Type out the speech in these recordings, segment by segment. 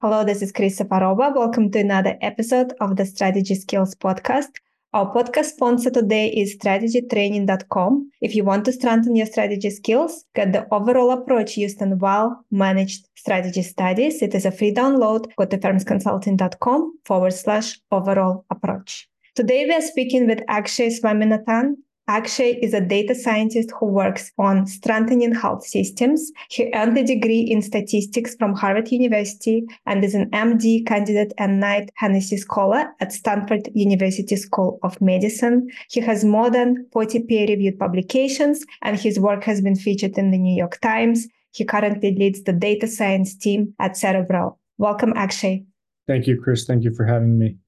Hello, this is Kris Safarova. Welcome to another episode of the Strategy Skills Podcast. Our podcast sponsor today is strategytraining.com. If you want to strengthen your strategy skills, get the overall approach used in well managed strategy studies. It is a free download. Go to firmsconsulting.com forward slash overall approach. Today we are speaking with Akshay Swaminathan. Akshay is a data scientist who works on strengthening health systems. He earned a degree in statistics from Harvard University and is an MD candidate and Knight Hennessy Scholar at Stanford University School of Medicine. He has more than 40 peer reviewed publications, and his work has been featured in the New York Times. He currently leads the data science team at Cerebral. Welcome, Akshay. Thank you, Kris. Thank you for having me.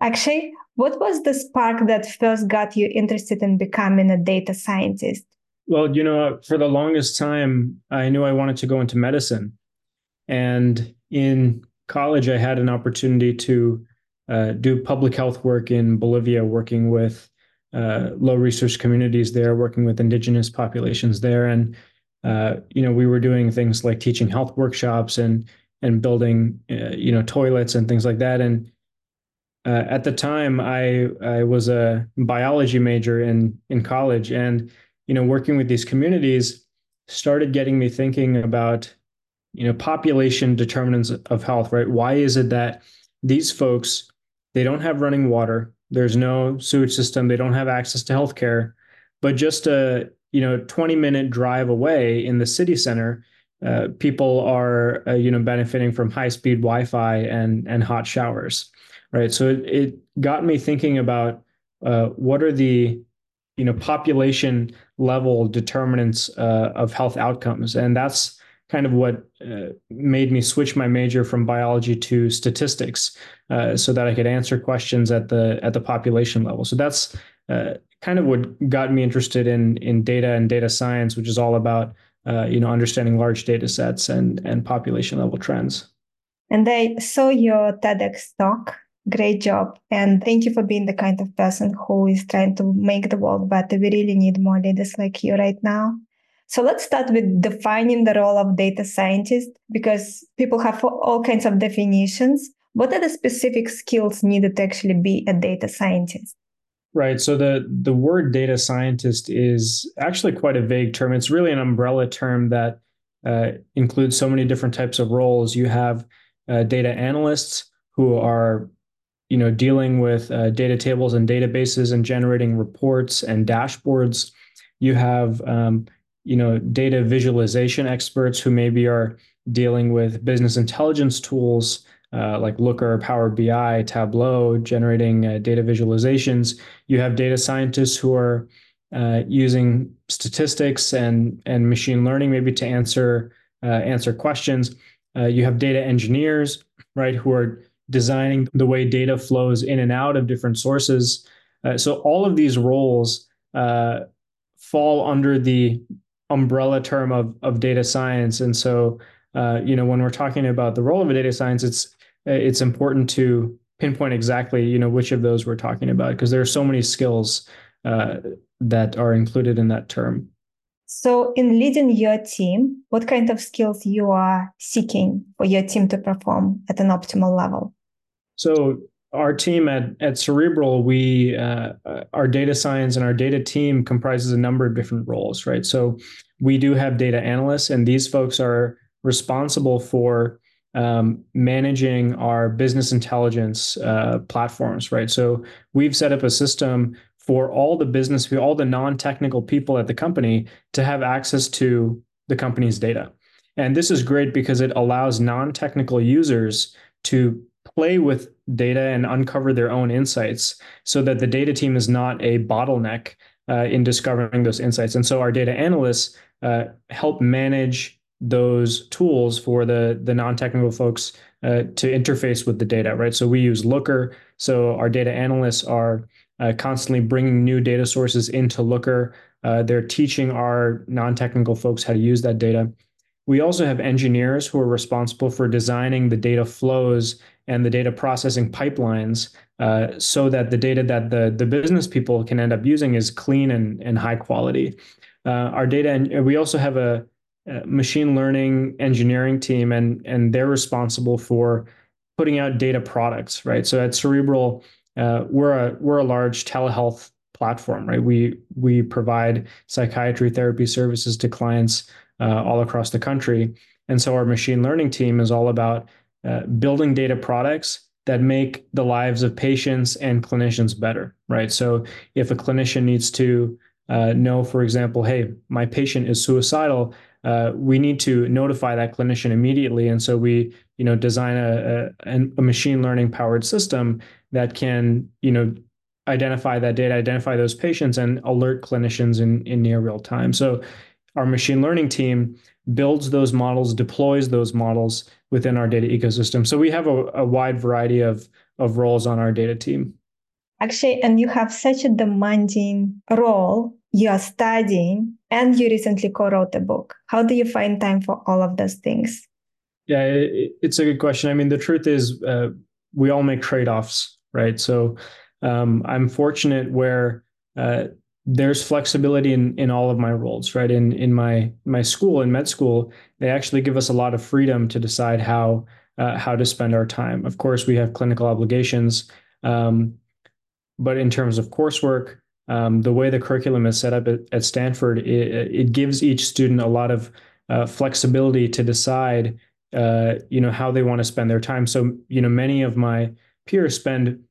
Akshay, what was the spark that first got you interested in becoming a data scientist? Well, you know, for the longest time, I knew I wanted to go into medicine. And in college, I had an opportunity to uh, do public health work in Bolivia, working with uh, low resource communities there, working with indigenous populations there. And, uh, you know, we were doing things like teaching health workshops and and building, uh, you know, toilets and things like that. And uh, at the time I I was a biology major in in college and you know working with these communities started getting me thinking about you know population determinants of health right? Why is it that these folks they don't have running water there's no sewage system they don't have access to healthcare but just a you know 20 minute drive away in the city center uh, people are uh, you know benefiting from high speed wi-fi and and hot showers right? So it, it got me thinking about uh, what are the you know population level determinants uh, of health outcomes, and that's kind of what uh, made me switch my major from biology to statistics, uh, so that I could answer questions at the at the population level. So that's uh, kind of what got me interested in in data and data science, which is all about uh, you know understanding large data sets and and population level trends. And I saw your TEDx talk Great job. And thank you for being the kind of person who is trying to make the world better. We really need more leaders like you right now. So let's start with defining the role of data scientist because people have all kinds of definitions. What are the specific skills needed to actually be a data scientist? Right. So the the word data scientist is actually quite a vague term. It's really an umbrella term that uh, includes so many different types of roles. You have uh, data analysts who are you know, dealing with uh, data tables and databases and generating reports and dashboards. You have, um, you know, data visualization experts who maybe are dealing with business intelligence tools uh, like Looker, Power BI, Tableau, generating uh, data visualizations. You have data scientists who are uh, using statistics and and machine learning maybe to answer uh, answer questions. Uh, you have data engineers, right, who are designing the way data flows in and out of different sources. Uh, so all of these roles uh, fall under the umbrella term of of data science. And so, uh, you know, when we're talking about the role of a data science, it's it's important to pinpoint exactly, you know, which of those we're talking about because there are so many skills uh, that are included in that term. So, in leading your team, what kind of skills you are seeking for your team to perform at an optimal level? So our team at at Cerebral, we uh, our data science and our data team comprises a number of different roles, right? So we do have data analysts, and these folks are responsible for um, managing our business intelligence uh, platforms, right? So we've set up a system for all the business, all the non-technical people at the company to have access to the company's data. And this is great because it allows non-technical users to play with data and uncover their own insights so that the data team is not a bottleneck uh, in discovering those insights. And so our data analysts uh, help manage those tools for the, the non-technical folks uh, to interface with the data, right? So we use Looker. So our data analysts are uh, constantly bringing new data sources into Looker. Uh, they're teaching our non-technical folks how to use that data. We also have engineers who are responsible for designing the data flows and the data processing pipelines uh, so that the data that the, the business people can end up using is clean and, and high quality. Uh, our data, and we also have a, uh, machine learning engineering team, and and they're responsible for putting out data products, right? So at Cerebral, uh, we're a we're a large telehealth platform, right? We we provide psychiatry therapy services to clients uh, all across the country, and so our machine learning team is all about uh, building data products that make the lives of patients and clinicians better, right? So if a clinician needs to uh, know, for example, hey, my patient is suicidal, uh, we need to notify that clinician immediately, and so we, you know, design a, a, a machine learning powered system that can, you know, identify that data, identify those patients, and alert clinicians in in near real time. So our machine learning team builds those models, deploys those models within our data ecosystem. So we have a, a wide variety of of roles on our data team. Actually, and you have such a demanding role. You are studying and you recently co-wrote a book. How do you find time for all of those things? Yeah, it, it's a good question. I mean, the truth is, uh, we all make trade-offs, right? So um, I'm fortunate where uh, there's flexibility in in all of my roles right? In in my my school in med school they actually give us a lot of freedom to decide how uh, how to spend our time. Of course we have clinical obligations um, but in terms of coursework um, the way the curriculum is set up at, at stanford it, it, gives each student a lot of uh, flexibility to decide uh, you know how they want to spend their time. So you know many of my peers spend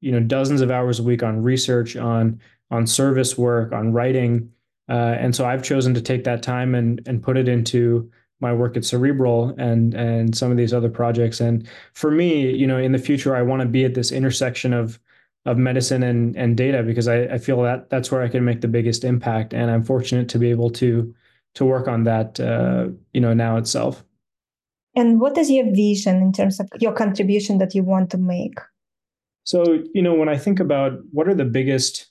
you know dozens of hours a week on research on on service work, on writing. Uh, and so I've chosen to take that time and and put it into my work at Cerebral and and some of these other projects. And for me, you know, in the future, I want to be at this intersection of of medicine and and data because I, I feel that that's where I can make the biggest impact. And I'm fortunate to be able to to work on that, uh, you know, now itself. And what is your vision in terms of your contribution that you want to make? So, you know, when I think about what are the biggest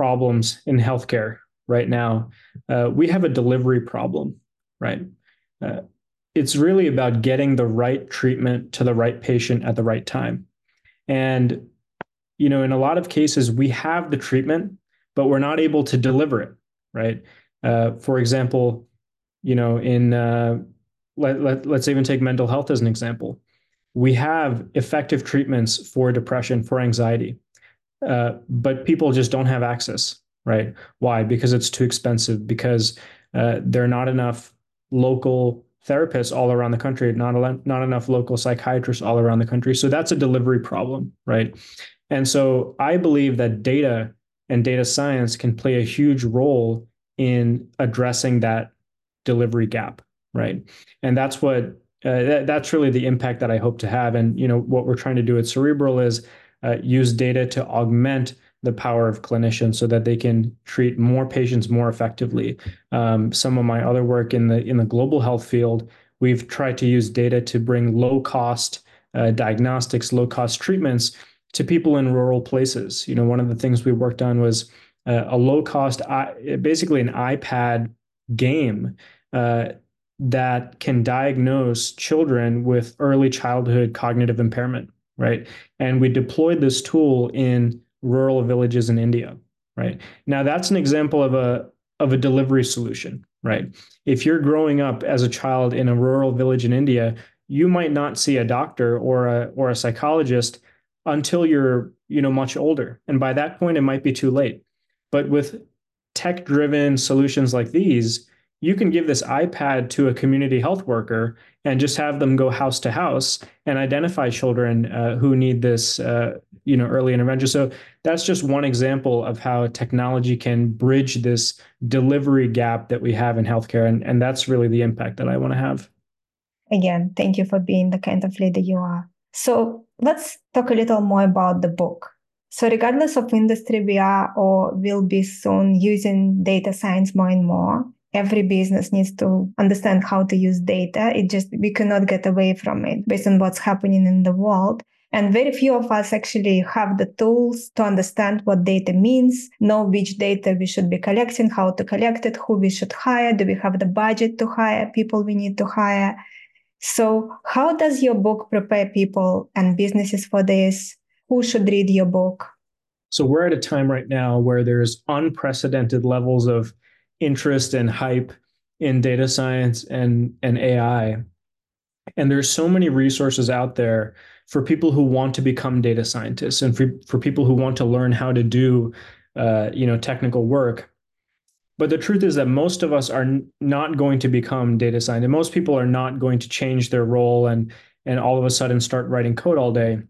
problems in healthcare right now. Uh, we have a delivery problem, right? Uh, it's really about getting the right treatment to the right patient at the right time. And, you know, in a lot of cases, we have the treatment, but we're not able to deliver it, right? Uh, for example, you know, in, uh, let, let, let's even take mental health as an example. We have effective treatments for depression, for anxiety uh, but people just don't have access, right? Why? Because it's too expensive. Because uh, there are not enough local therapists all around the country, not not enough local psychiatrists all around the country. So that's a delivery problem, right? And so I believe that data and data science can play a huge role in addressing that delivery gap, right? And that's what uh, that, that's really the impact that I hope to have. And you know what we're trying to do at Cerebral is uh, use data to augment the power of clinicians so that they can treat more patients more effectively. Um, some of my other work in the in the global health field, we've tried to use data to bring low cost uh, diagnostics, low cost treatments to people in rural places. You know, one of the things we worked on was uh, a low cost, basically an iPad game. Uh, that can diagnose children with early childhood cognitive impairment right? And we deployed this tool in rural villages in India, right? Now that's an example of a of a delivery solution, right? If you're growing up as a child in a rural village in India, you might not see a doctor or a or a psychologist until you're, you know, much older. And by that point it might be too late. But with tech-driven solutions like these, you can give this iPad to a community health worker and just have them go house to house and identify children uh, who need this, uh, you know, early intervention. So that's just one example of how technology can bridge this delivery gap that we have in healthcare, and and that's really the impact that I want to have. Again, thank you for being the kind of leader you are. So let's talk a little more about the book. So, regardless of industry we are or will be soon using data science more and more, every business needs to understand how to use data. It just, we cannot get away from it based on what's happening in the world. And very few of us actually have the tools to understand what data means, know which data we should be collecting, how to collect it, who we should hire, do we have the budget to hire people we need to hire. So, how does your book prepare people and businesses for this? Who should read your book? So, we're at a time right now where there's unprecedented levels of interest and hype in data science and and AI. And there's so many resources out there for people who want to become data scientists and for, for people who want to learn how to do uh, you know technical work. But the truth is that most of us are not going to become data scientists. Most people are not going to change their role and and all of a sudden start writing code all day.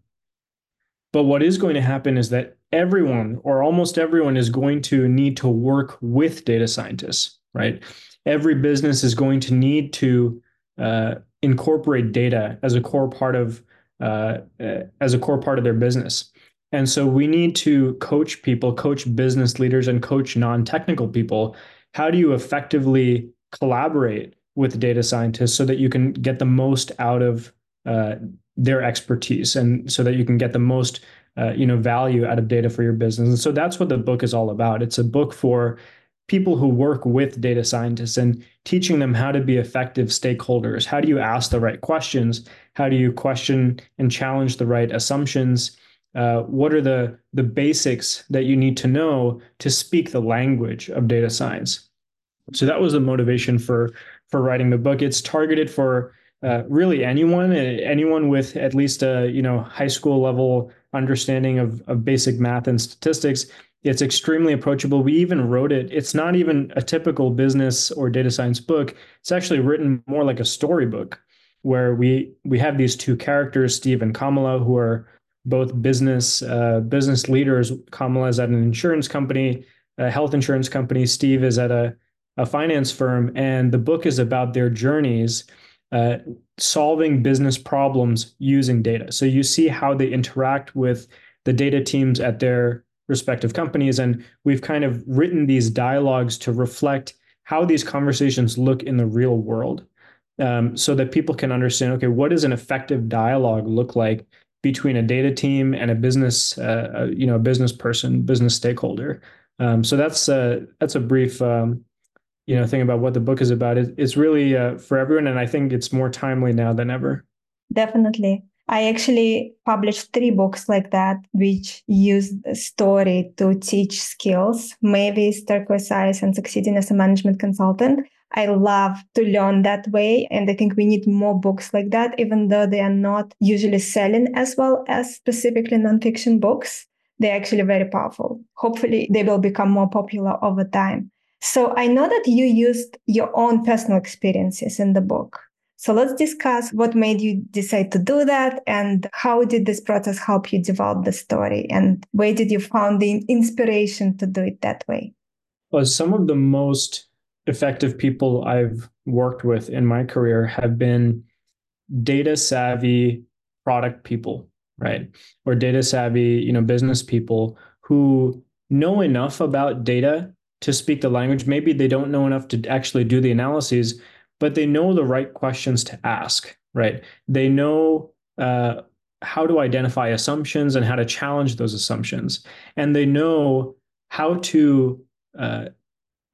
But what is going to happen is that everyone or almost everyone is going to need to work with data scientists, right? Every business is going to need to uh, incorporate data as a core part of uh, uh, as a core part of their business. And so we need to coach people, coach business leaders, and coach non-technical people. How do you effectively collaborate with data scientists so that you can get the most out of uh, their expertise and so that you can get the most uh, you know value out of data for your business. And so that's what the book is all about. It's a book for people who work with data scientists and teaching them how to be effective stakeholders. How do you ask the right questions? How do you question and challenge the right assumptions? Uh, what are the the basics that you need to know to speak the language of data science? So that was the motivation for for writing the book. It's targeted for uh, really anyone, anyone with at least a you know high school level understanding of, of basic math and statistics. It's extremely approachable. We even wrote it. It's not even a typical business or data science book. It's actually written more like a storybook, where we we have these two characters, Steve and Kamala, who are both business uh, business leaders. Kamala is at an insurance company, a health insurance company. Steve is at a a finance firm, and the book is about their journeys uh, solving business problems using data. So you see how they interact with the data teams at their respective companies. And we've kind of written these dialogues to reflect how these conversations look in the real world um, so that people can understand okay, what does an effective dialogue look like between a data team and a business, uh, uh you know, a business person, business stakeholder. Um, so that's a, that's a brief um, you know thing about what the book is about it, it's really uh, for everyone and i think it's more timely now than ever definitely i actually published three books like that which use the story to teach skills Mavis turquoise and succeeding as a management consultant I love to learn that way. And I think we need more books like that, even though they are not usually selling as well as specifically nonfiction books. They're actually very powerful. Hopefully, they will become more popular over time. So I know that you used your own personal experiences in the book. So let's discuss what made you decide to do that and how did this process help you develop the story and where did you find the inspiration to do it that way? Well, some of the most effective people I've worked with in my career have been data savvy product people, right? Or data savvy, you know, business people who know enough about data to speak the language. Maybe they don't know enough to actually do the analyses, but they know the right questions to ask, right? They know uh, how to identify assumptions and how to challenge those assumptions. And they know how to uh,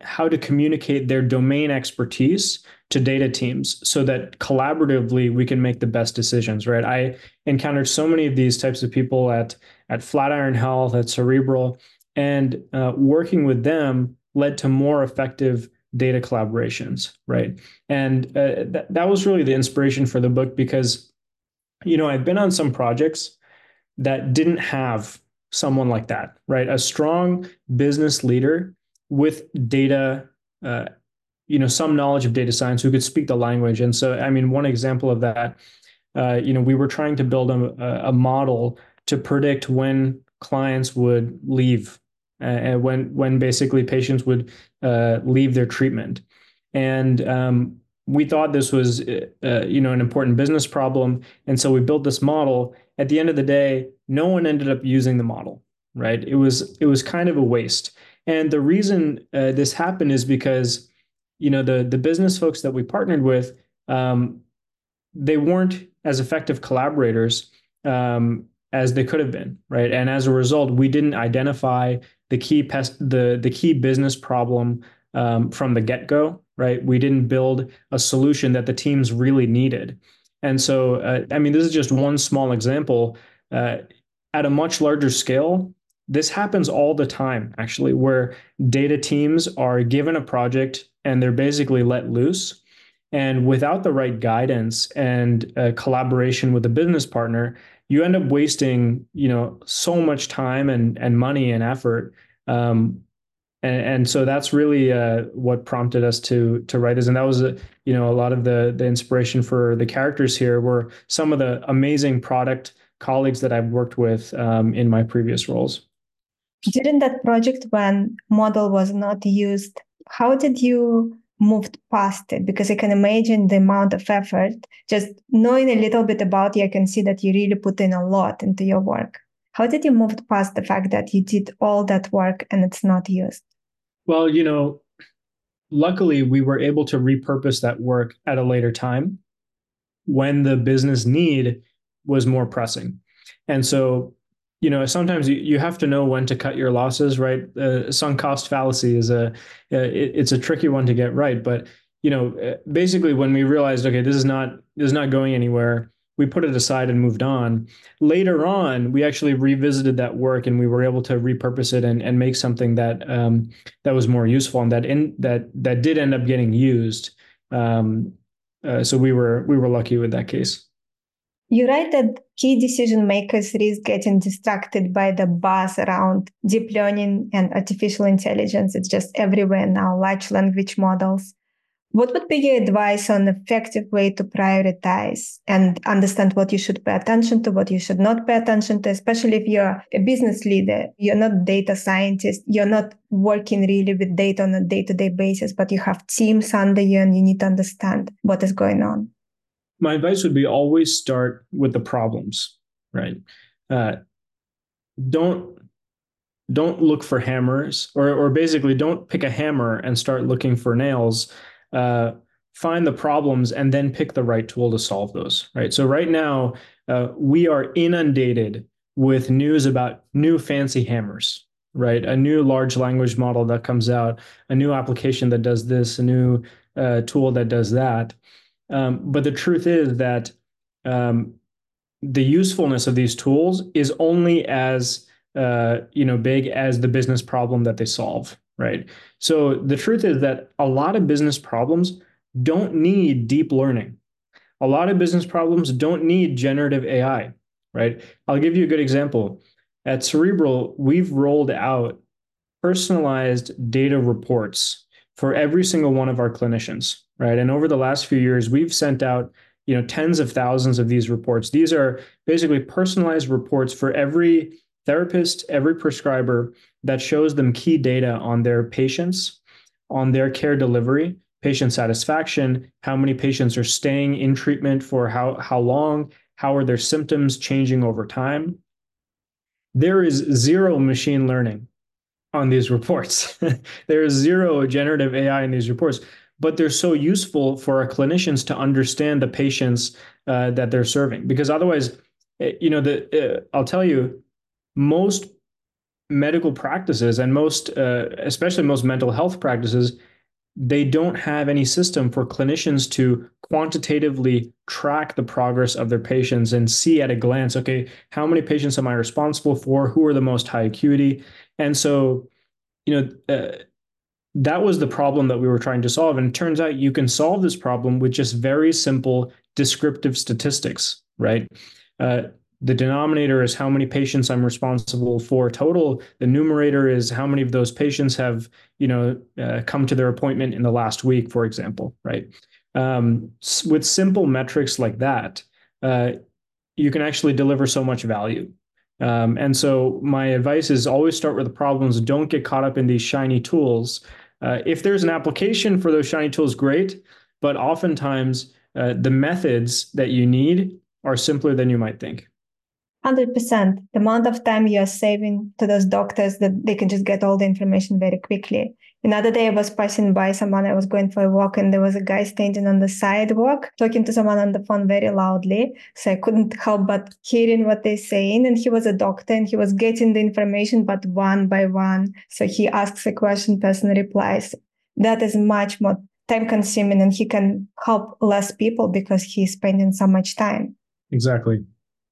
how to communicate their domain expertise to data teams so that collaboratively we can make the best decisions right i encountered so many of these types of people at at flatiron health at cerebral and uh, working with them led to more effective data collaborations, right? And uh, th- that was really the inspiration for the book because, you know, I've been on some projects that didn't have someone like that, right? A strong business leader with data, uh, you know, some knowledge of data science who could speak the language. And so, I mean, one example of that, uh, you know, we were trying to build a, a model to predict when clients would leave uh, when when basically patients would uh, leave their treatment, and um, we thought this was uh, you know an important business problem, and so we built this model. At the end of the day, no one ended up using the model. Right? It was it was kind of a waste, and the reason uh, this happened is because you know the the business folks that we partnered with. Um, they weren't as effective collaborators um, as they could have been, right? And as a result, we didn't identify the key pest the the key business problem um, from the get go, right? We didn't build a solution that the teams really needed, and so uh, I mean, this is just one small example. Uh, at a much larger scale, this happens all the time, actually, where data teams are given a project and they're basically let loose. And without the right guidance and uh, collaboration with a business partner, you end up wasting, you know, so much time and and money and effort. Um, and, and so that's really uh, what prompted us to to write this. And that was, uh, you know, a lot of the the inspiration for the characters here were some of the amazing product colleagues that I've worked with um, in my previous roles. During that project, when model was not used, how did you moved past it because I can imagine the amount of effort. Just knowing a little bit about you, I can see that you really put in a lot into your work. How did you move past the fact that you did all that work and it's not used? Well, you know, luckily we were able to repurpose that work at a later time when the business need was more pressing. And so you know sometimes you, you have to know when to cut your losses right? Uh, sunk cost fallacy is a uh, it, it's a tricky one to get right but you know uh, basically when we realized okay this is not this is not going anywhere we put it aside and moved on. Later on we actually revisited that work and we were able to repurpose it and, and make something that um, that was more useful and that in that that did end up getting used. Um, uh, so we were we were lucky with that case you write that key decision makers risk getting distracted by the buzz around deep learning and artificial intelligence. It's just everywhere now, large language models. What would be your advice on effective way to prioritize and understand what you should pay attention to, what you should not pay attention to, especially if you're a business leader, you're not data scientist, you're not working really with data on a day-to-day basis, but you have teams under you and you need to understand what is going on my advice would be always start with the problems, right? Uh, don't don't look for hammers, or or basically don't pick a hammer and start looking for nails. Uh, find the problems and then pick the right tool to solve those. Right. So right now uh, we are inundated with news about new fancy hammers. Right, a new large language model that comes out, a new application that does this, a new uh, tool that does that. Um, but the truth is that um, the usefulness of these tools is only as uh, you know big as the business problem that they solve, right? So the truth is that a lot of business problems don't need deep learning. A lot of business problems don't need generative AI, right? I'll give you a good example. At Cerebral, we've rolled out personalized data reports for every single one of our clinicians right? And over the last few years, we've sent out you know tens of thousands of these reports. These are basically personalized reports for every therapist, every prescriber that shows them key data on their patients, on their care delivery, patient satisfaction, how many patients are staying in treatment for how how long, how are their symptoms changing over time. There is zero machine learning on these reports. there is zero generative AI in these reports but they're so useful for our clinicians to understand the patients uh, that they're serving. Because otherwise, eh, you know, the uh, I'll tell you, most medical practices and most, uh, especially most mental health practices, they don't have any system for clinicians to quantitatively track the progress of their patients and see at a glance, okay, how many patients am I responsible for? Who are the most high acuity? And so, you know, uh, that was the problem that we were trying to solve. And it turns out you can solve this problem with just very simple descriptive statistics, right? Uh, the denominator is how many patients I'm responsible for total. The numerator is how many of those patients have, you know, uh, come to their appointment in the last week, for example, right? Um, with simple metrics like that, uh, you can actually deliver so much value. Um, and so my advice is always start with the problems. Don't get caught up in these shiny tools uh, if there's an application for those shiny tools, great. But oftentimes, uh, the methods that you need are simpler than you might think. 100%. The amount of time you're saving to those doctors that they can just get all the information very quickly. Another day I was passing by someone, I was going for a walk and there was a guy standing on the sidewalk talking to someone on the phone very loudly. So I couldn't help but hearing what they're saying. And he was a doctor and he was getting the information, but one by one. So he asks a question, person replies. That is much more time consuming and he can help less people because he's spending so much time. Exactly.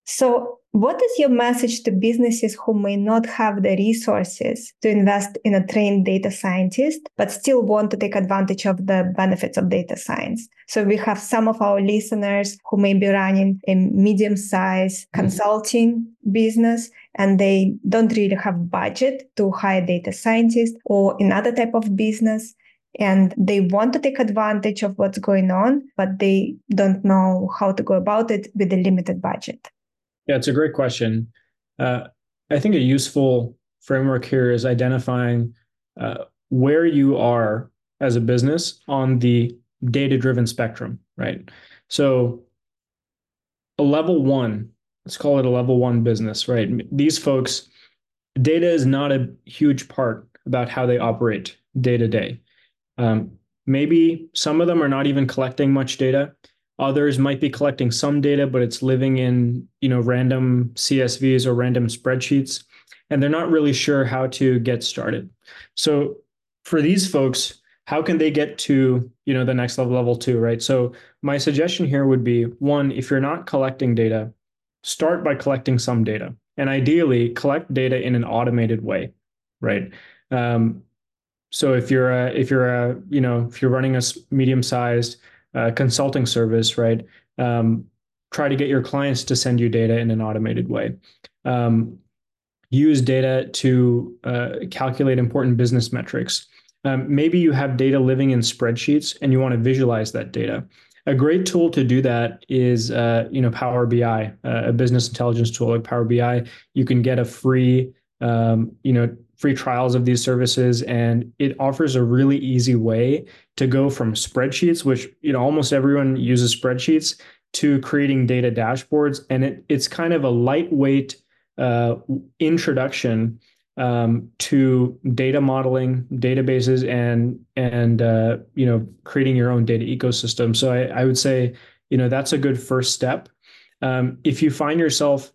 So What is your message to businesses who may not have the resources to invest in a trained data scientist, but still want to take advantage of the benefits of data science? So we have some of our listeners who may be running a medium sized mm-hmm. consulting business and they don't really have budget to hire data scientists or another type of business and they want to take advantage of what's going on, but they don't know how to go about it with a limited budget. Yeah, it's a great question. Uh, I think a useful framework here is identifying uh, where you are as a business on the data driven spectrum, right? So, a level one, let's call it a level one business, right? These folks, data is not a huge part about how they operate day to day. Um, maybe some of them are not even collecting much data. Others might be collecting some data, but it's living in you know random CSVs or random spreadsheets, and they're not really sure how to get started. So for these folks, how can they get to you know the next level, level two, right? So my suggestion here would be one: if you're not collecting data, start by collecting some data, and ideally collect data in an automated way, right? Um, so if you're a, if you're a you know if you're running a medium sized uh, consulting service, right? Um, try to get your clients to send you data in an automated way. Um, use data to uh, calculate important business metrics. Um, maybe you have data living in spreadsheets and you want to visualize that data. A great tool to do that is, uh, you know, Power BI, uh, a business intelligence tool like Power BI. You can get a free, um, you know, free trials of these services and it offers a really easy way to go from spreadsheets which you know almost everyone uses spreadsheets to creating data dashboards. And it, it's kind of a lightweight uh, introduction um, to data modeling databases and and uh, you know creating your own data ecosystem. So I, I would say you know that's a good first step. Um, if you find yourself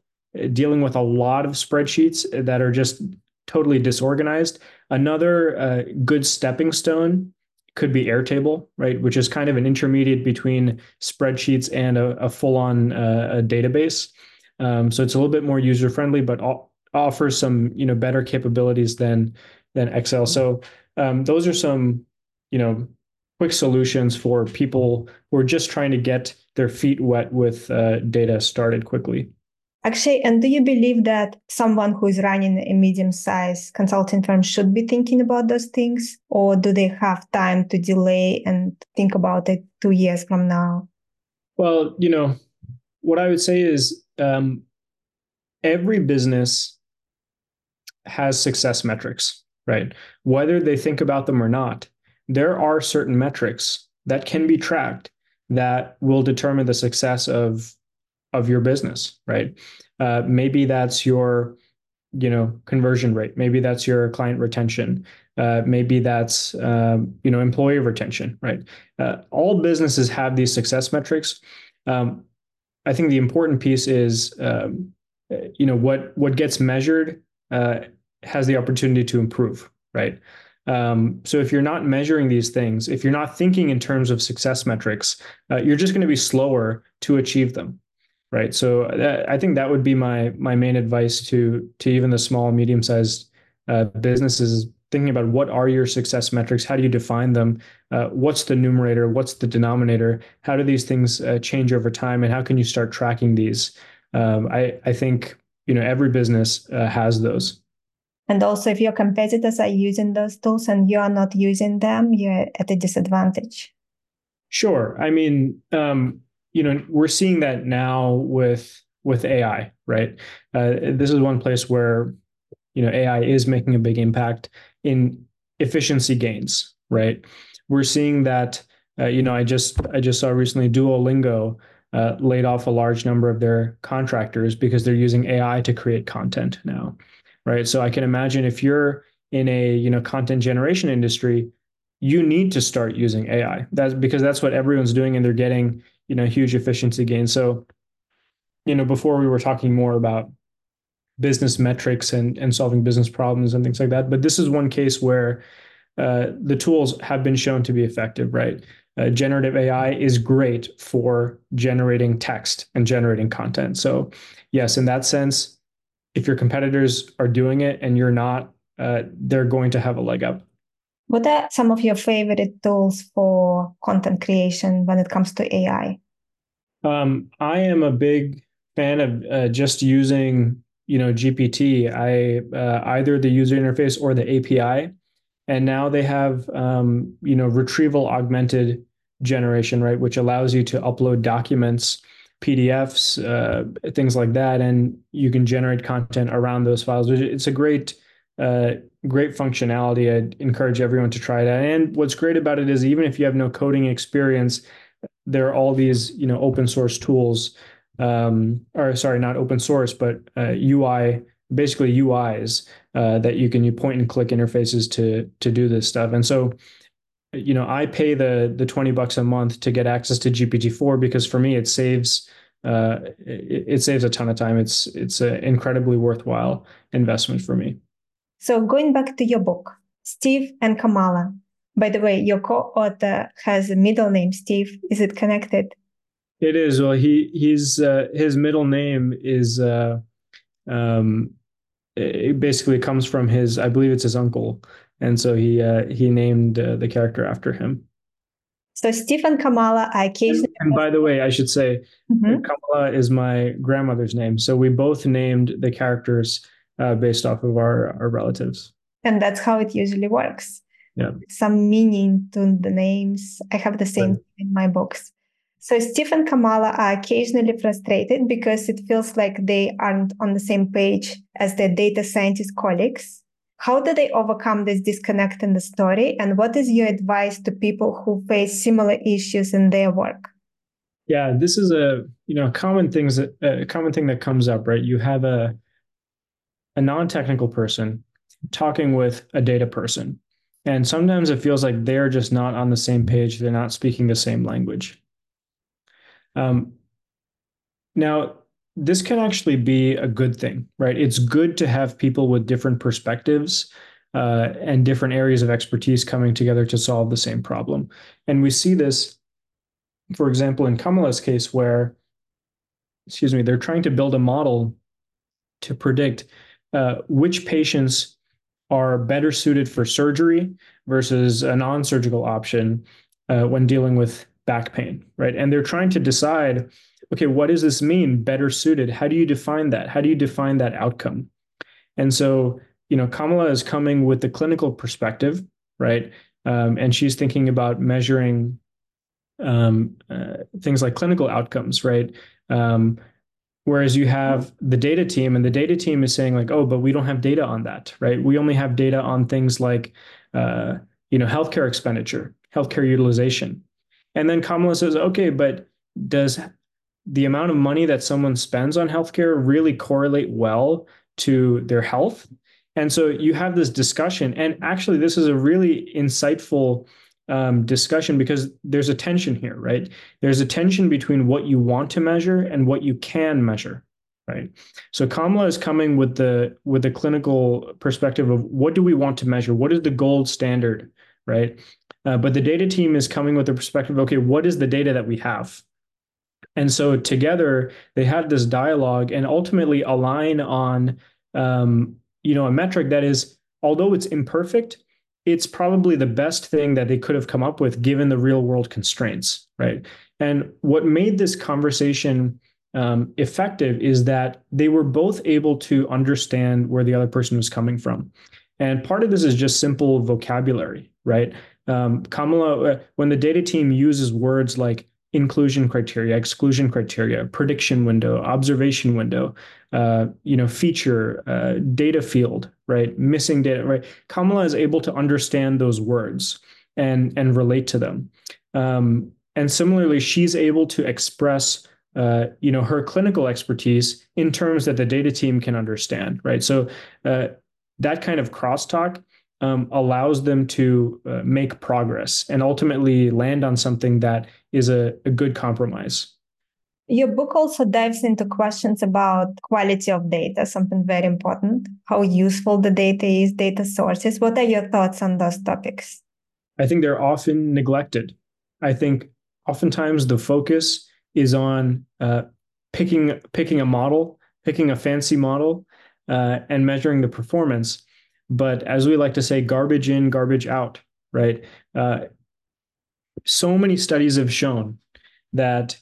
dealing with a lot of spreadsheets that are just totally disorganized. Another uh, good stepping stone could be Airtable, right, which is kind of an intermediate between spreadsheets and a, a full-on uh, database. Um, so it's a little bit more user-friendly, but offers some you know better capabilities than than Excel. So um, those are some you know quick solutions for people who are just trying to get their feet wet with uh, data started quickly. Actually, and do you believe that someone who is running a medium sized consulting firm should be thinking about those things? Or do they have time to delay and think about it two years from now? Well, you know, what I would say is um, every business has success metrics, right? Whether they think about them or not, there are certain metrics that can be tracked that will determine the success of of your business, right? Uh, maybe that's your, you know, conversion rate. Maybe that's your client retention. Uh, maybe that's um, you know employee retention, right? Uh, all businesses have these success metrics. Um, I think the important piece is um, you know what what gets measured uh, has the opportunity to improve, right? Um, so if you're not measuring these things, if you're not thinking in terms of success metrics, uh, you're just going to be slower to achieve them right? So that, i think that would be my my main advice to to even the small medium sized uh, businesses thinking about what are your success metrics? How do you define them? Uh, what's the numerator? What's the denominator? How do these things uh, change over time and how can you start tracking these? Um, i i think you know every business uh, has those. And also if your competitors are using those tools and you are not using them you're at a disadvantage. Sure. I mean um, you know we're seeing that now with with AI, right? Uh, this is one place where you know AI is making a big impact in efficiency gains, right? We're seeing that. Uh, you know, I just I just saw recently Duolingo uh, laid off a large number of their contractors because they're using AI to create content now, right? So I can imagine if you're in a you know content generation industry, you need to start using AI. That's because that's what everyone's doing, and they're getting you know huge efficiency gains. So, you know, before we were talking more about business metrics and and solving business problems and things like that, but this is one case where uh, the tools have been shown to be effective, right? uh, generative AI is great for generating text and generating content. So, yes, in that sense, if your competitors are doing it and you're not, uh, they're going to have a leg up. What are some of your favorite tools for content creation when it comes to AI? Um, I am a big fan of uh, just using, you know, GPT. I uh, either the user interface or the API, and now they have, um, you know, retrieval augmented generation, right, which allows you to upload documents, PDFs, uh, things like that, and you can generate content around those files. It's a great, uh, great functionality. I'd encourage everyone to try that. And what's great about it is even if you have no coding experience, there are all these, you know, open source tools, um, or sorry, not open source, but uh, UI, basically UIs uh, that you can you point and click interfaces to to do this stuff. And so you know, I pay the the 20 bucks a month to get access to GPT-4 because for me it saves uh, it, it saves a ton of time. It's it's an incredibly worthwhile investment for me. So going back to your book, Steve and Kamala. By the way, your co-author has a middle name, Steve. Is it connected? It is. Well, he he's uh, his middle name is uh, um, it basically comes from his. I believe it's his uncle and so he uh, he named uh, the character after him. So Stephen Kamala, I occasionally. And, and by the way, I should say mm-hmm. Kamala is my grandmother's name, so we both named the characters uh, based off of our our relatives. And that's how it usually works. Yeah. Some meaning to the names. I have the same right. in my books. So Steve and Kamala are occasionally frustrated because it feels like they aren't on the same page as their data scientist colleagues. How do they overcome this disconnect in the story? And what is your advice to people who face similar issues in their work? Yeah, this is a you know common things a common thing that comes up, right? You have a a non-technical person talking with a data person. And sometimes it feels like they're just not on the same page. They're not speaking the same language. Um, now, this can actually be a good thing, right? It's good to have people with different perspectives uh, and different areas of expertise coming together to solve the same problem. And we see this, for example, in Kamala's case, where, excuse me, they're trying to build a model to predict uh, which patients are better suited for surgery versus a non surgical option uh, when dealing with back pain, right? And they're trying to decide okay, what does this mean? Better suited. How do you define that? How do you define that outcome? And so, you know, Kamala is coming with the clinical perspective, right? Um, and she's thinking about measuring um, uh, things like clinical outcomes, right? Um, whereas you have the data team, and the data team is saying like, oh, but we don't have data on that, right? We only have data on things like, uh, you know, healthcare expenditure, healthcare utilization. And then Kamala says, okay, but does the amount of money that someone spends on healthcare really correlate well to their health. And so you have this discussion, and actually, this is a really insightful um, discussion because there's a tension here, right? There's a tension between what you want to measure and what you can measure, right? So Kamala is coming with the with the clinical perspective of what do we want to measure? What is the gold standard, right? Uh, but the data team is coming with the perspective, okay, what is the data that we have? And so together they had this dialogue and ultimately align on, um, you know, a metric that is, although it's imperfect, it's probably the best thing that they could have come up with given the real world constraints, right? And what made this conversation um, effective is that they were both able to understand where the other person was coming from. And part of this is just simple vocabulary, right? Um, Kamala, uh, when the data team uses words like inclusion criteria, exclusion criteria, prediction window, observation window, uh, you know, feature, uh, data field, right? Missing data, right? Kamala is able to understand those words and and relate to them. Um, and similarly, she's able to express, uh, you know, her clinical expertise in terms that the data team can understand, right? So uh, that kind of crosstalk um, allows them to uh, make progress and ultimately land on something that is a, a good compromise. Your book also dives into questions about quality of data, something very important, how useful the data is, data sources. What are your thoughts on those topics? I think they're often neglected. I think oftentimes the focus is on uh, picking picking a model, picking a fancy model, uh, and measuring the performance. But as we like to say, garbage in, garbage out, right? Uh, so many studies have shown that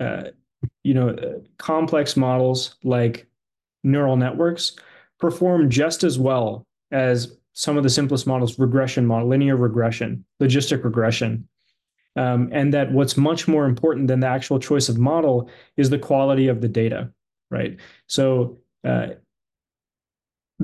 uh, you know complex models like neural networks perform just as well as some of the simplest models regression model linear regression logistic regression um, and that what's much more important than the actual choice of model is the quality of the data right so uh,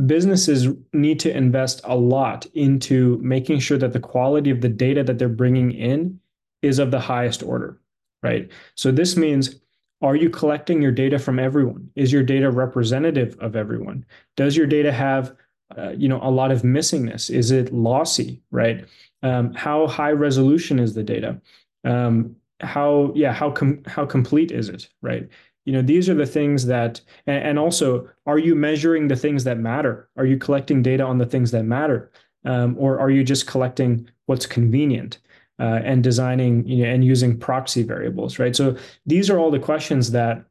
businesses need to invest a lot into making sure that the quality of the data that they're bringing in is of the highest order right? So this means are you collecting your data from everyone? Is your data representative of everyone? Does your data have uh, you know a lot of missingness? Is it lossy right? Um, how high resolution is the data? Um, how yeah how com- how complete is it right you know these are the things that and, also are you measuring the things that matter? Are you collecting data on the things that matter? Um, or are you just collecting what's convenient uh, and designing you know, and using proxy variables right? So these are all the questions that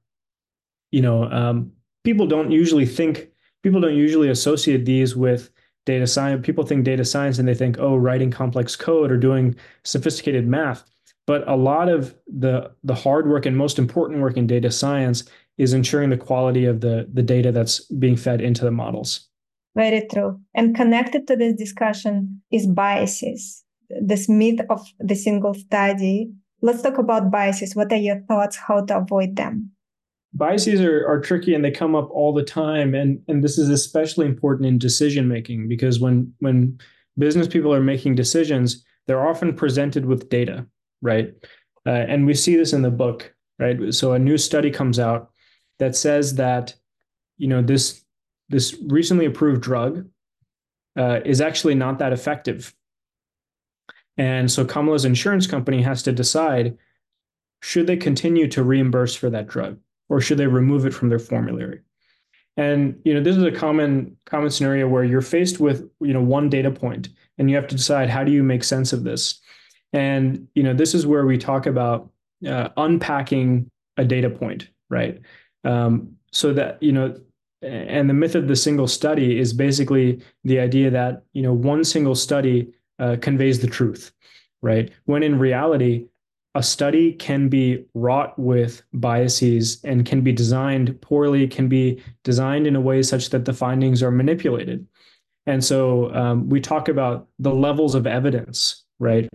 you know um, people don't usually think people don't usually associate these with data science people think data science and they think oh writing complex code or doing sophisticated math but a lot of the the hard work and most important work in data science is ensuring the quality of the the data that's being fed into the models. Very true. And connected to this discussion is biases. This myth of the single study. Let's talk about biases. What are your thoughts? How to avoid them? Biases are, are tricky and they come up all the time. And and this is especially important in decision making because when when business people are making decisions they're often presented with data right? Uh, and we see this in the book, right? So a new study comes out that says that you know this this recently approved drug uh, is actually not that effective, and so Kamala's insurance company has to decide should they continue to reimburse for that drug or should they remove it from their formulary. And you know this is a common common scenario where you're faced with you know one data point and you have to decide how do you make sense of this and you know, this is where we talk about uh, unpacking a data point, right? Um, so that you know, and the myth of the single study is basically the idea that you know one single study uh, conveys the truth, right? When in reality, a study can be wrought with biases and can be designed poorly, can be designed in a way such that the findings are manipulated. And so um, we talk about the levels of evidence, right?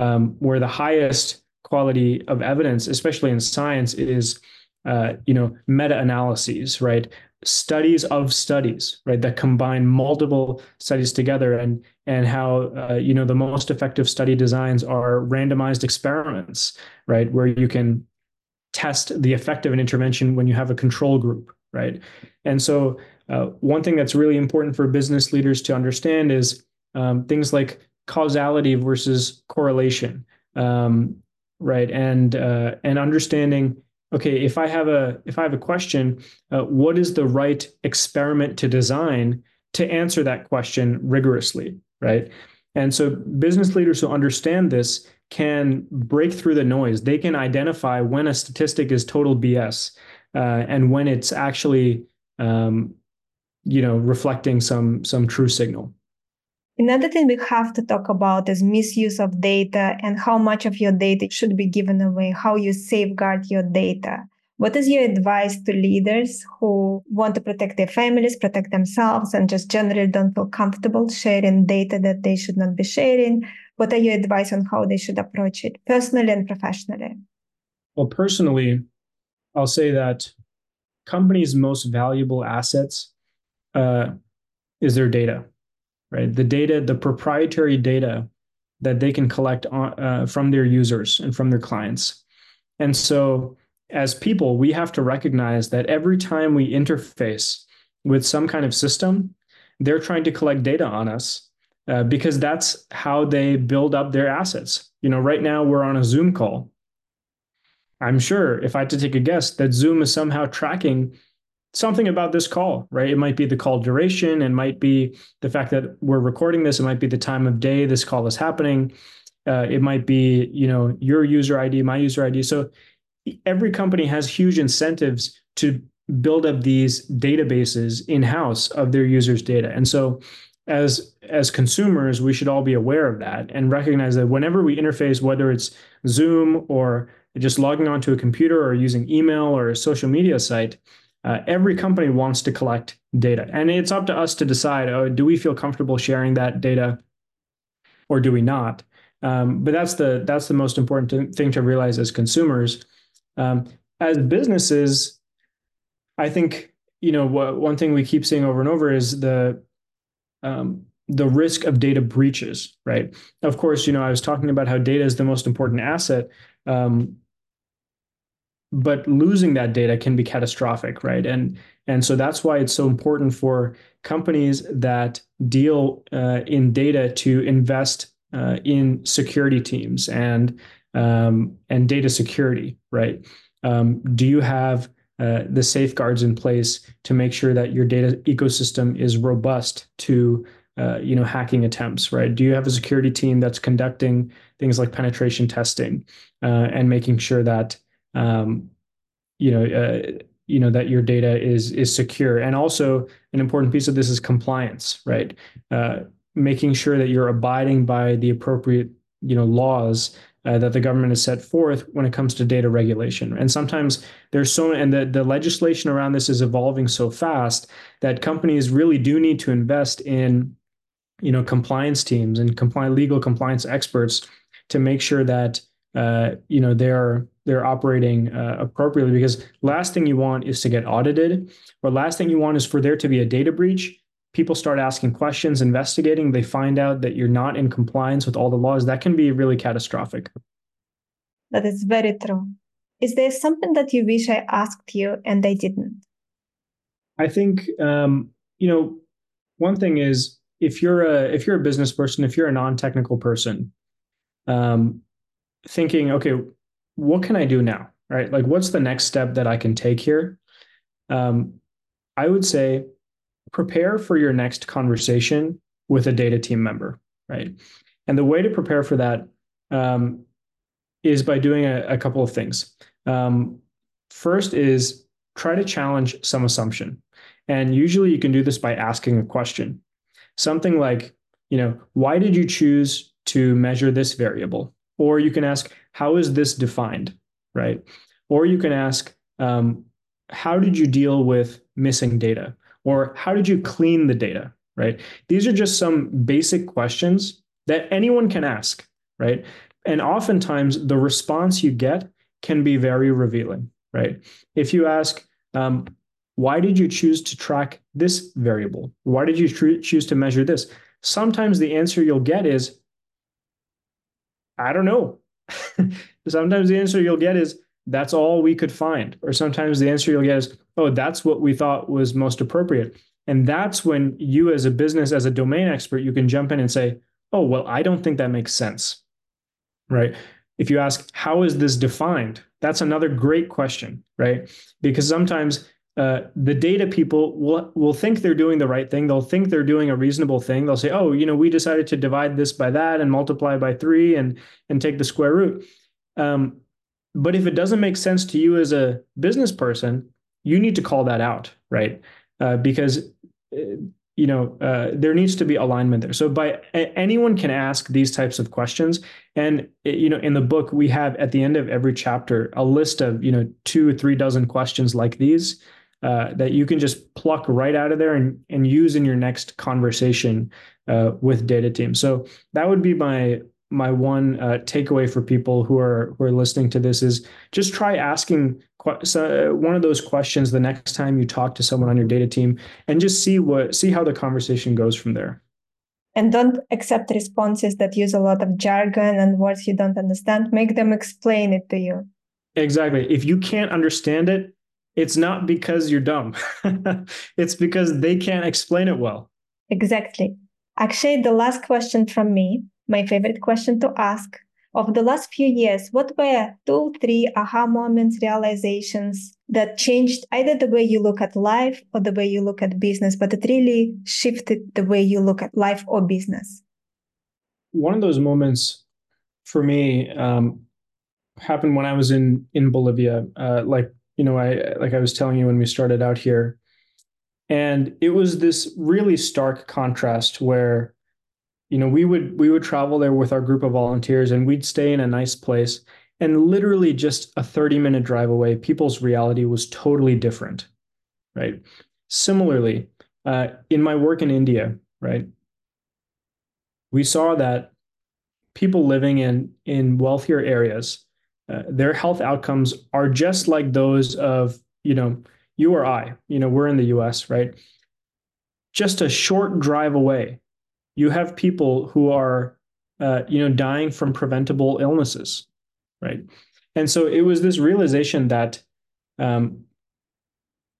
um, where the highest quality of evidence, especially in science, is uh, you know meta-analyses, right? Studies of studies, right, that combine multiple studies together, and and how uh, you know the most effective study designs are randomized experiments, right, where you can test the effect of an intervention when you have a control group, right? And so uh, one thing that's really important for business leaders to understand is um, things like causality versus correlation, um, right? And uh, and understanding, okay, if I have a if I have a question, uh, what is the right experiment to design to answer that question rigorously, right? And so business leaders who understand this can break through the noise. They can identify when a statistic is total BS uh, and when it's actually, um, you know, reflecting some some true signal. Another thing we have to talk about is misuse of data and how much of your data should be given away, how you safeguard your data. What is your advice to leaders who want to protect their families, protect themselves, and just generally don't feel comfortable sharing data that they should not be sharing? What are your advice on how they should approach it personally and professionally? Well, personally, I'll say that companies' most valuable assets uh, is their data right? The data, the proprietary data that they can collect on, uh, from their users and from their clients. And so, as people, we have to recognize that every time we interface with some kind of system, they're trying to collect data on us uh, because that's how they build up their assets. You know, right now we're on a Zoom call. I'm sure if I had to take a guess that Zoom is somehow tracking something about this call, right? It might be the call duration, it might be the fact that we're recording this, it might be the time of day this call is happening. Uh, it might be, you know, your user ID, my user ID. So every company has huge incentives to build up these databases in house of their users' data. And so as as consumers, we should all be aware of that and recognize that whenever we interface, whether it's Zoom or just logging onto a computer or using email or a social media site, uh, every company wants to collect data. And it's up to us to decide, oh, do we feel comfortable sharing that data or do we not? Um, but that's the that's the most important thing to realize as consumers. Um, as businesses, I think you know one thing we keep seeing over and over is the um, the risk of data breaches. Right. Of course, you know I was talking about how data is the most important asset. Um, but losing that data can be catastrophic right? And and so that's why it's so important for companies that deal uh, in data to invest uh, in security teams and um, and data security right? Um, do you have uh, the safeguards in place to make sure that your data ecosystem is robust to uh, you know hacking attempts right? Do you have a security team that's conducting things like penetration testing uh, and making sure that um, you know, uh, you know that your data is is secure. And also, an important piece of this is compliance, right? Uh, making sure that you're abiding by the appropriate, you know, laws uh, that the government has set forth when it comes to data regulation. And sometimes there's so, and the, the legislation around this is evolving so fast that companies really do need to invest in, you know, compliance teams and compliant legal compliance experts to make sure that uh, you know they're they're operating uh, appropriately because last thing you want is to get audited or last thing you want is for there to be a data breach. People start asking questions investigating. They find out that you're not in compliance with all the laws. That can be really catastrophic. That is very true. Is there something that you wish i asked you and i didn't? I think um, you know one thing is if you're a if you're a business person if you're a non-technical person um, thinking, okay, what can I do now? Right? Like, what's the next step that I can take here? Um, I would say prepare for your next conversation with a data team member, right? And the way to prepare for that um, is by doing a, a couple of things. Um, first is try to challenge some assumption. And usually you can do this by asking a question. Something like, you know, why did you choose to measure this variable? Or you can ask, how is this defined? Right. Or you can ask, um, how did you deal with missing data? Or how did you clean the data? Right. These are just some basic questions that anyone can ask. Right. And oftentimes the response you get can be very revealing. Right. If you ask, um, why did you choose to track this variable? Why did you tr- choose to measure this? Sometimes the answer you'll get is, I don't know. sometimes the answer you'll get is that's all we could find. Or sometimes the answer you'll get is, oh, that's what we thought was most appropriate. And that's when you, as a business, as a domain expert, you can jump in and say, oh, well, I don't think that makes sense. Right. If you ask, how is this defined? That's another great question, right? Because sometimes uh, the data people will will think they're doing the right thing. They'll think they're doing a reasonable thing. They'll say, "Oh, you know, we decided to divide this by that and multiply by three and and take the square root." Um, but if it doesn't make sense to you as a business person, you need to call that out, right? Uh, because uh, you know uh, there needs to be alignment there. So by anyone can ask these types of questions, and you know in the book we have at the end of every chapter a list of you know two or three dozen questions like these uh, that you can just pluck right out of there and, and use in your next conversation uh, with data team. So that would be my my one uh, takeaway for people who are who are listening to this is just try asking qu- one of those questions the next time you talk to someone on your data team and just see what see how the conversation goes from there. And don't accept responses that use a lot of jargon and words you don't understand. Make them explain it to you. Exactly. If you can't understand it it's not because you're dumb. it's because they can't explain it well. Exactly. Actually, the last question from me, my favorite question to ask. Of the last few years, what were two, three aha moments, realizations that changed either the way you look at life or the way you look at business, but it really shifted the way you look at life or business? One of those moments for me um, happened when I was in in Bolivia. Uh, like you know, I like I was telling you when we started out here, and it was this really stark contrast where you know we would we would travel there with our group of volunteers and we'd stay in a nice place. And literally just a 30 minute drive away people's reality was totally different right? Similarly uh, in my work in india right? We saw that people living in in wealthier areas uh, their health outcomes are just like those of you know you or i you know we're in the us right? Just a short drive away you have people who are uh, you know dying from preventable illnesses right? And so it was this realization that um,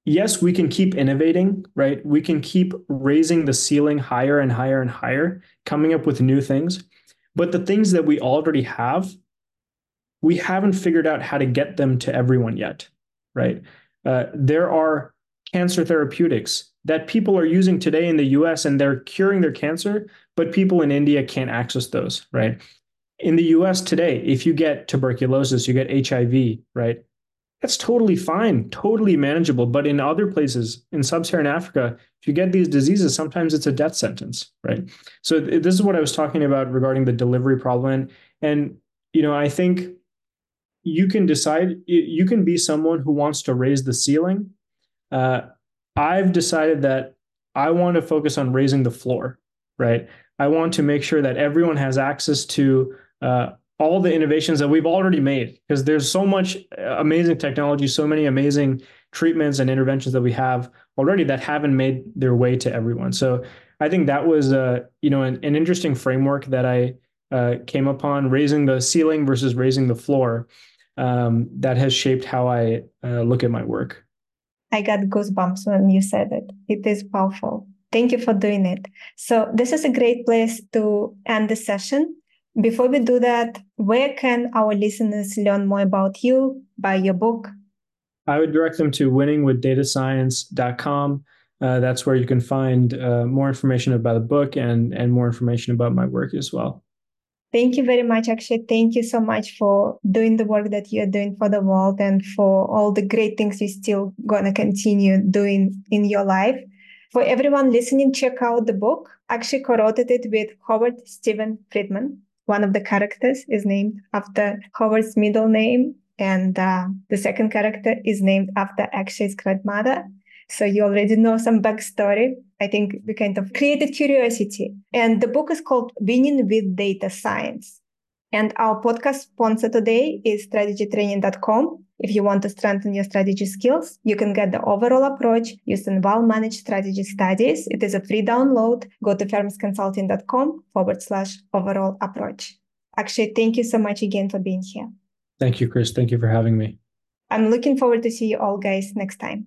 yes we can keep innovating right? We can keep raising the ceiling higher and higher and higher coming up with new things. But the things that we already have we haven't figured out how to get them to everyone yet right uh, there are cancer therapeutics that people are using today in the US and they're curing their cancer, but people in India can't access those, right? In the US today, if you get tuberculosis, you get HIV, right? That's totally fine, totally manageable. But in other places, in sub Saharan Africa, if you get these diseases, sometimes it's a death sentence, right? So this is what I was talking about regarding the delivery problem. And, and you know, I think you can decide, you can be someone who wants to raise the ceiling. Uh, I've decided that I want to focus on raising the floor, right? I want to make sure that everyone has access to uh, all the innovations that we've already made because there's so much uh, amazing technology, so many amazing treatments and interventions that we have already that haven't made their way to everyone. So I think that was uh, you know an, an interesting framework that I uh, came upon, raising the ceiling versus raising the floor. Um, that has shaped how I uh, look at my work. I got goosebumps when you said it. It is powerful. Thank you for doing it. So, this is a great place to end the session. Before we do that, where can our listeners learn more about you, buy your book? I would direct them to winningwithdatascience.com. Uh, that's where you can find uh, more information about the book and, and more information about my work as well. Thank you very much, Akshay. Thank you so much for doing the work that you're doing for the world and for all the great things you're still going to continue doing in your life. For everyone listening, check out the book. Akshay co-wrote it with Howard Stephen Friedman. One of the characters is named after Howard's middle name, and uh, the second character is named after Akshay's grandmother. So you already know some backstory. I think we kind of created curiosity. And the book is called Winning with Data Science. And our podcast sponsor today is strategytraining.com. If you want to strengthen your strategy skills, you can get the overall approach using well-managed strategy studies. It is a free download. Go to firmsconsulting.com forward slash overall approach. Akshay, thank you so much again for being here. Thank you, Kris. Thank you for having me. I'm looking forward to see you all guys next time.